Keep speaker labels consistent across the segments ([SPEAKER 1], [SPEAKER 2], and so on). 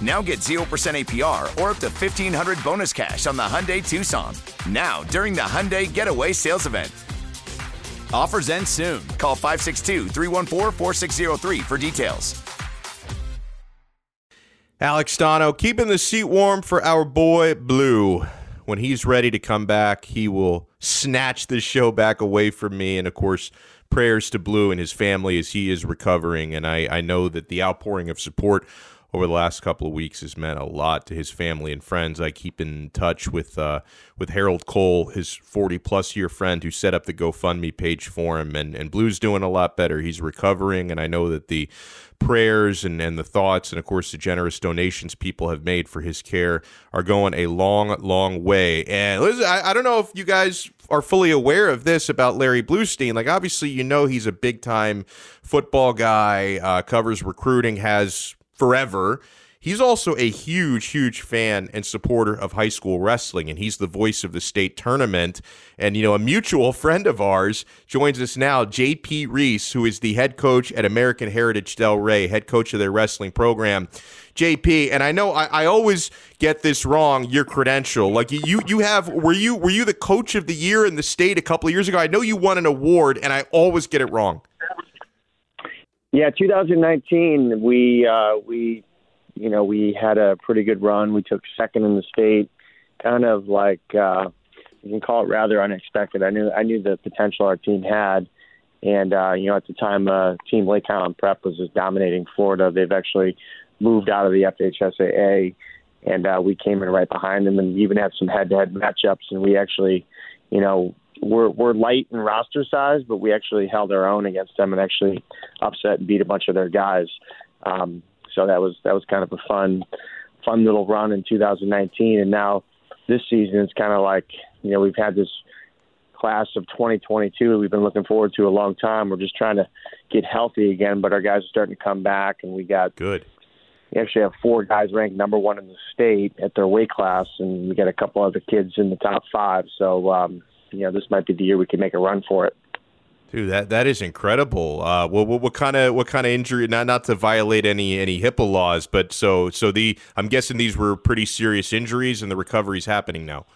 [SPEAKER 1] Now get 0% APR or up to 1500 bonus cash on the Hyundai Tucson. Now, during the Hyundai Getaway Sales Event. Offers end soon. Call 562 314 4603 for details.
[SPEAKER 2] Alex Donno keeping the seat warm for our boy Blue. When he's ready to come back, he will snatch this show back away from me. And of course, prayers to Blue and his family as he is recovering. And I, I know that the outpouring of support over the last couple of weeks has meant a lot to his family and friends. I keep in touch with uh, with Harold Cole, his 40 plus year friend who set up the GoFundMe page for him. And, and Blue's doing a lot better. He's recovering. And I know that the prayers and, and the thoughts and of course the generous donations people have made for his care are going a long long way and I, I don't know if you guys are fully aware of this about Larry Blustein like obviously you know he's a big time football guy uh, covers recruiting has forever He's also a huge, huge fan and supporter of high school wrestling, and he's the voice of the state tournament. And, you know, a mutual friend of ours joins us now, JP Reese, who is the head coach at American Heritage Delray, head coach of their wrestling program. JP, and I know I, I always get this wrong, your credential. Like you you have were you were you the coach of the year in the state a couple of years ago? I know you won an award and I always get it wrong.
[SPEAKER 3] Yeah, 2019, we uh, we you know we had a pretty good run. We took second in the state, kind of like uh, you can call it rather unexpected. I knew I knew the potential our team had, and uh, you know at the time, uh, Team Lake Highland Prep was just dominating Florida. They've actually moved out of the FHSAA, and uh, we came in right behind them, and even had some head-to-head matchups, and we actually, you know, we're we're light in roster size, but we actually held our own against them and actually upset and beat a bunch of their guys. Um, so that was that was kind of a fun fun little run in 2019, and now this season it's kind of like you know we've had this class of 2022 we've been looking forward to a long time. We're just trying to get healthy again, but our guys are starting to come back, and we got
[SPEAKER 2] Good.
[SPEAKER 3] we actually have four guys ranked number one in the state at their weight class, and we got a couple other kids in the top five. So, um, you know, this might be the year we can make a run for it.
[SPEAKER 2] Dude, that that is incredible. Uh, what what kind of what kind of injury? Not not to violate any any HIPAA laws, but so so the I'm guessing these were pretty serious injuries, and the recovery's happening now.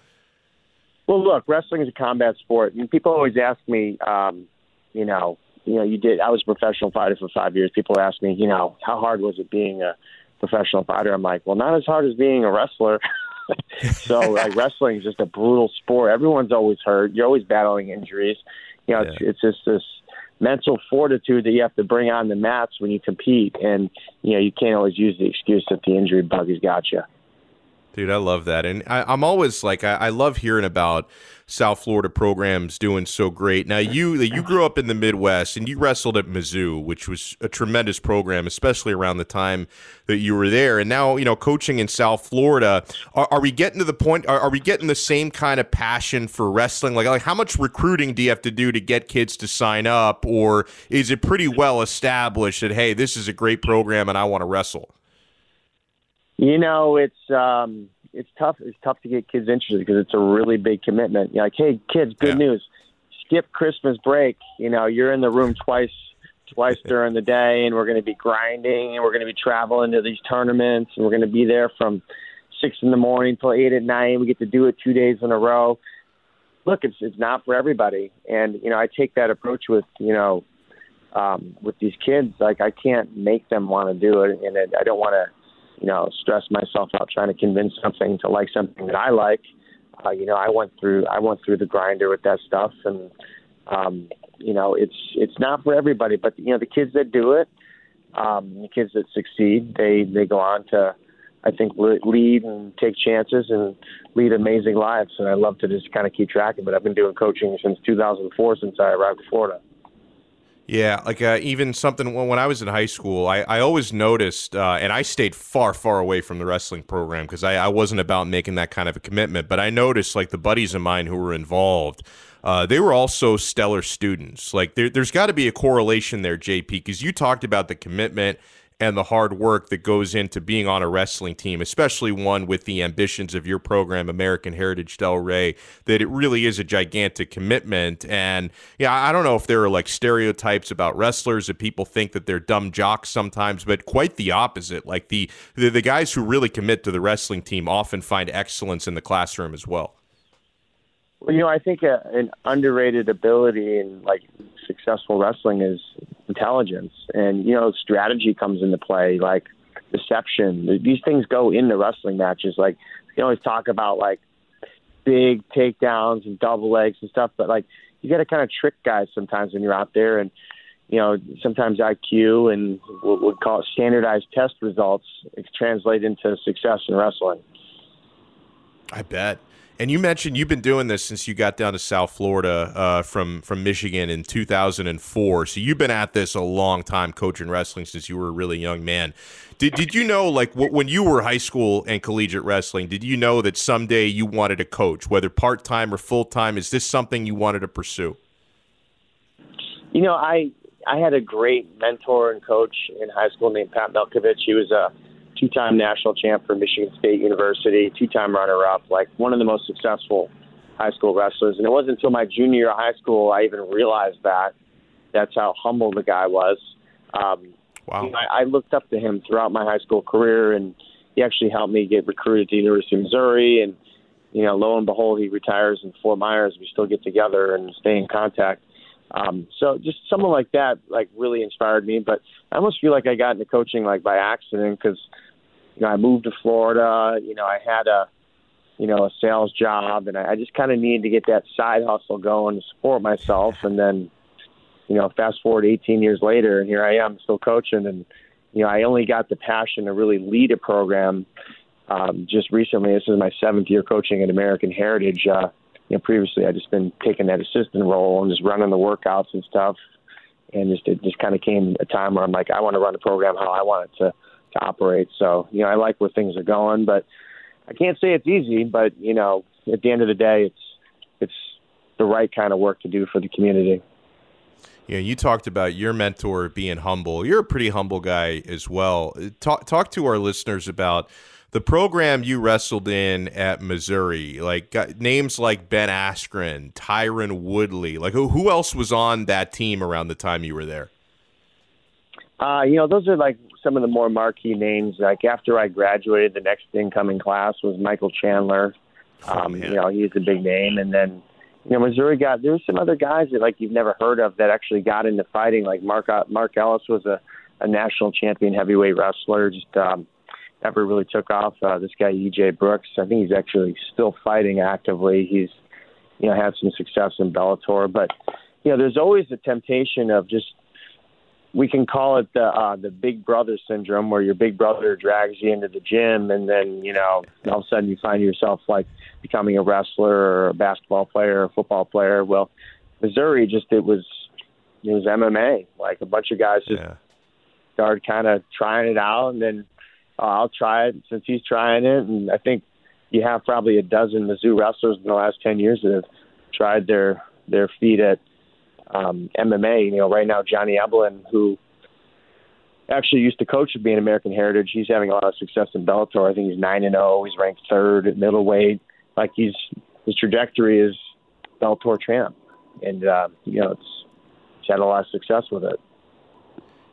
[SPEAKER 3] Well, look, wrestling is a combat sport, and people always ask me, um, you know, you know, you did. I was a professional fighter for five years. People ask me, you know, how hard was it being a professional fighter? I'm like, well, not as hard as being a wrestler. so, like, wrestling is just a brutal sport. Everyone's always hurt. You're always battling injuries. You know, it's, it's just this mental fortitude that you have to bring on the mats when you compete, and you know, you can't always use the excuse that the injury bug has got you.
[SPEAKER 2] Dude, I love that, and I, I'm always like, I, I love hearing about South Florida programs doing so great. Now, you you grew up in the Midwest, and you wrestled at Mizzou, which was a tremendous program, especially around the time that you were there. And now, you know, coaching in South Florida, are, are we getting to the point? Are, are we getting the same kind of passion for wrestling? Like, like how much recruiting do you have to do to get kids to sign up, or is it pretty well established that hey, this is a great program, and I want to wrestle?
[SPEAKER 3] You know, it's um, it's tough. It's tough to get kids interested because it's a really big commitment. You're like, hey, kids, good
[SPEAKER 2] Yeah.
[SPEAKER 3] news. Skip Christmas break. You know, you're in the room twice twice during the day, and we're going to be grinding, and we're going to be traveling to these tournaments, and we're going to be there from six in the morning till eight at night. We get to do it two days in a row. Look, it's it's not for everybody, and you know I take that approach with you know um, with these kids. Like I can't make them want to do it, and I don't want to you know stress myself out trying to convince something to like something that I like. Uh, you know, I went through I went through the grinder with that stuff, and um, you know it's it's not for everybody. But you know the kids that do it, um, the kids that succeed, they they go on to I think lead and take chances and lead amazing lives. And I love to just kind of keep track of it. I've been doing coaching since 2004, since I arrived in Florida.
[SPEAKER 2] Yeah, like uh, even something when I was in high school, I, I always noticed, uh, and I stayed far, far away from the wrestling program because I, I wasn't about making that kind of a commitment. But I noticed, like the buddies of mine who were involved, uh, they were also stellar students. Like there, there's got to be a correlation there, JP, because you talked about the commitment and the hard work that goes into being on a wrestling team, especially one with the ambitions of your program, American Heritage Delray, that it really is a gigantic commitment. And yeah, I don't know if there are like stereotypes about wrestlers that people think that they're dumb jocks sometimes, but quite the opposite. Like the the, the guys who really commit to the wrestling team often find excellence in the classroom as well.
[SPEAKER 3] Well, you know, I think a, an underrated ability in like successful wrestling is intelligence, and you know, strategy comes into play, like deception. These things go into wrestling matches. Like you always talk about like big takedowns and double legs and stuff, but like you got to kind of trick guys sometimes when you're out there, and you know, sometimes IQ and what we call it standardized test results translate into success in wrestling.
[SPEAKER 2] I bet. And you mentioned you've been doing this since you got down to South Florida uh, from from Michigan in 2004. So you've been at this a long time, coaching wrestling since you were a really young man. Did did you know, like, when you were high school and collegiate wrestling, did you know that someday you wanted to coach, whether part time or full time? Is this something you wanted to pursue?
[SPEAKER 3] You know, I I had a great mentor and coach in high school named Pat Milkovich. He was a two-time national champ for Michigan State University, two-time runner-up, like one of the most successful high school wrestlers. And it wasn't until my junior year of high school I even realized that. That's how humble the guy was. Um,
[SPEAKER 2] wow.
[SPEAKER 3] You know, I, I looked up to him throughout my high school career, and he actually helped me get recruited to the University of Missouri. And you know, lo and behold, he retires in Fort Myers. We still get together and stay in contact. Um, so just someone like that, like really inspired me. But I almost feel like I got into coaching like by accident because you know, I moved to Florida. You know, I had a, you know, a sales job, and I, I just kind of needed to get that side hustle going to support myself. And then, you know, fast forward 18 years later, and here I am still coaching. And you know, I only got the passion to really lead a program um, just recently. This is my seventh year coaching at American Heritage. Uh, you know, previously I just been taking that assistant role and just running the workouts and stuff. And just it just kind of came a time where I'm like, I want to run the program how I want it to to operate. So, you know, I like where things are going, but I can't say it's easy, but you know, at the end of the day, it's it's the right kind of work to do for the community.
[SPEAKER 2] Yeah, you talked about your mentor being humble. You're a pretty humble guy as well. Talk talk to our listeners about the program you wrestled in at Missouri. Like names like Ben Askren, Tyron Woodley. Like who who else was on that team around the time you were there?
[SPEAKER 3] Uh, you know, those are like some of the more marquee names. Like after I graduated, the next incoming class was Michael Chandler.
[SPEAKER 2] Oh,
[SPEAKER 3] um, you know, he's a big name, and then you know Missouri got there were some other guys that like you've never heard of that actually got into fighting. Like Mark uh, Mark Ellis was a, a national champion heavyweight wrestler. Just um, never really took off. Uh, this guy EJ Brooks, I think he's actually still fighting actively. He's you know had some success in Bellator, but you know there's always a temptation of just we can call it the uh, the big brother syndrome, where your big brother drags you into the gym, and then you know all of a sudden you find yourself like becoming a wrestler or a basketball player or a football player. Well, Missouri just it was it was MMA. Like a bunch of guys just
[SPEAKER 2] Yeah.
[SPEAKER 3] started kind of trying it out, and then uh, I'll try it since he's trying it, and I think you have probably a dozen Mizzou wrestlers in the last ten years that have tried their their feet at um, MMA. You know, right now Johnny Eblen, who actually used to coach at being American Heritage, he's having a lot of success in Bellator. I think he's nine and zero. He's ranked third at middleweight. Like he's his trajectory is Bellator champ, and uh, you know it's he's had a lot of success with it.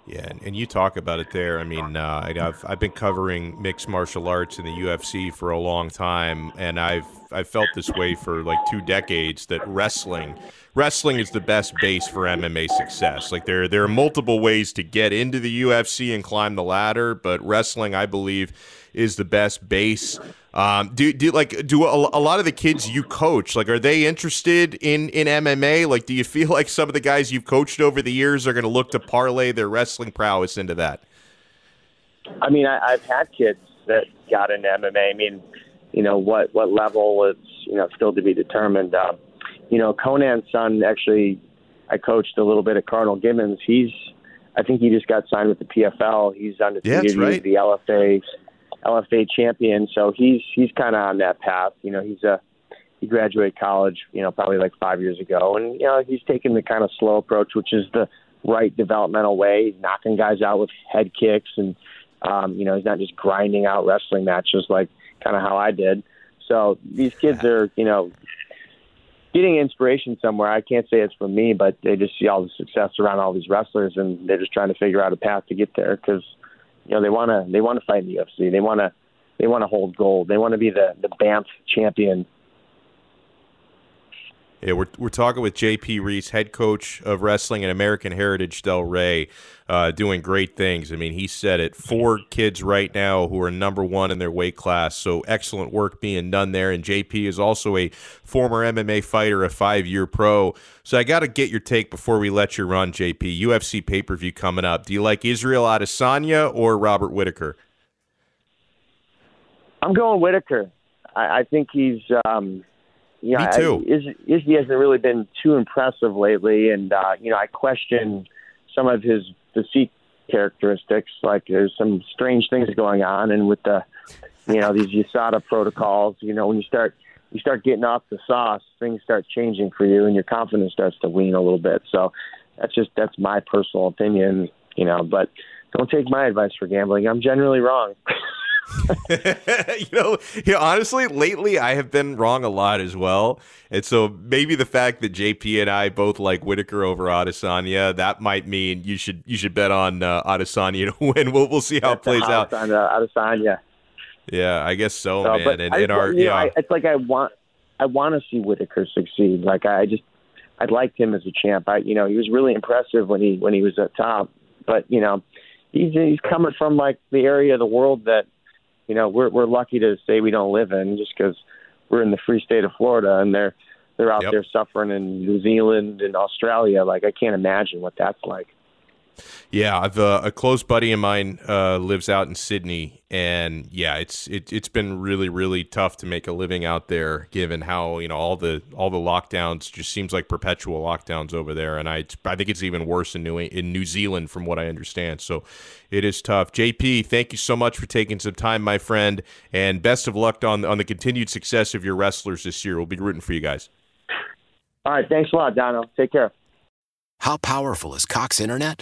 [SPEAKER 2] Yeah, and, and you talk about it there. I mean, uh, I've I've been covering mixed martial arts in the UFC for a long time, and I've I've felt this way for like two decades. That wrestling wrestling is the best base for MMA success. Like there there are multiple ways to get into the UFC and climb the ladder, but wrestling, I believe, is the best base. Um, do do like do a, a, lot of the kids you coach like are they interested in in MMA? Like, do you feel like some of the guys you've coached over the years are going to look to parlay their wrestling prowess into that?
[SPEAKER 3] I mean, I, I've had kids that got into MMA. I mean, you know what what level is you know still to be determined. Um, you know, Conan's son actually, I coached a little bit at Cardinal Gibbons. He's, I think he just got signed with the PFL. He's undefeated.
[SPEAKER 2] Yeah, right.
[SPEAKER 3] the LFA, LFA champion. So he's he's kind of on that path. You know, he's a he graduated college, you know, probably like five years ago, and you know he's taking the kind of slow approach, which is the right developmental way. Knocking guys out with head kicks, and um, you know he's not just grinding out wrestling matches like kind of how I did. So these kids are, you know, getting inspiration somewhere. I can't say it's from me, but they just see all the success around all these wrestlers, and they're just trying to figure out a path to get there because you know they want to they want to fight in the UFC. They want to they want to hold gold. They want to be the the Banff champion
[SPEAKER 2] yeah, we're, we're talking with JP Reese, head coach of wrestling and American Heritage Delray, uh, doing great things. I mean, he said it. Four kids right now who are number one in their weight class. So excellent work being done there. And JP is also a former MMA fighter, a five year pro. So I got to get your take before we let you run, JP. UFC pay per view coming up. Do you like Israel Adesanya or Robert Whitaker?
[SPEAKER 3] I'm going Whitaker. I, I think he's. Um,
[SPEAKER 2] you know, Me too.
[SPEAKER 3] I, Iz, Izzy hasn't really been too impressive lately, and uh, you know, I question some of his physique characteristics. Like there's some strange things going on, and with the, you know, these USADA protocols, you know, when you start you start getting off the sauce, things start changing for you, and your confidence starts to wane a little bit. So that's just that's my personal opinion, you know. But don't take my advice for gambling. I'm generally wrong.
[SPEAKER 2] you know, you know, honestly, lately I have been wrong a lot as well, and so maybe the fact that JP and I both like Whitaker over Adesanya, that might mean you should you should bet on uh, Adesanya to win. We'll we'll see how it plays out.
[SPEAKER 3] On uh, Adesanya.
[SPEAKER 2] Yeah, I guess so, so man. And,
[SPEAKER 3] I,
[SPEAKER 2] and our
[SPEAKER 3] you
[SPEAKER 2] know, yeah,
[SPEAKER 3] I, it's like I want I want to see Whitaker succeed. Like I just I liked him as a champ. I you know he was really impressive when he when he was at top, but you know he's he's coming from like the area of the world that you know, we're we're lucky to say we don't live in just because we're in the free state of Florida and they're they're out yep. there suffering in New Zealand and Australia. Like I can't imagine what that's like.
[SPEAKER 2] Yeah, I've uh, a close buddy of mine uh, lives out in Sydney, and yeah, it's it, it's been really really tough to make a living out there, given how you know all the all the lockdowns just seems like perpetual lockdowns over there, and I I think it's even worse in New in New Zealand from what I understand. So it is tough. JP, thank you so much for taking some time, my friend, and best of luck on on the continued success of your wrestlers this year. We'll be rooting for you guys.
[SPEAKER 3] All right, thanks a lot, Donno. Take care.
[SPEAKER 4] How powerful is Cox Internet?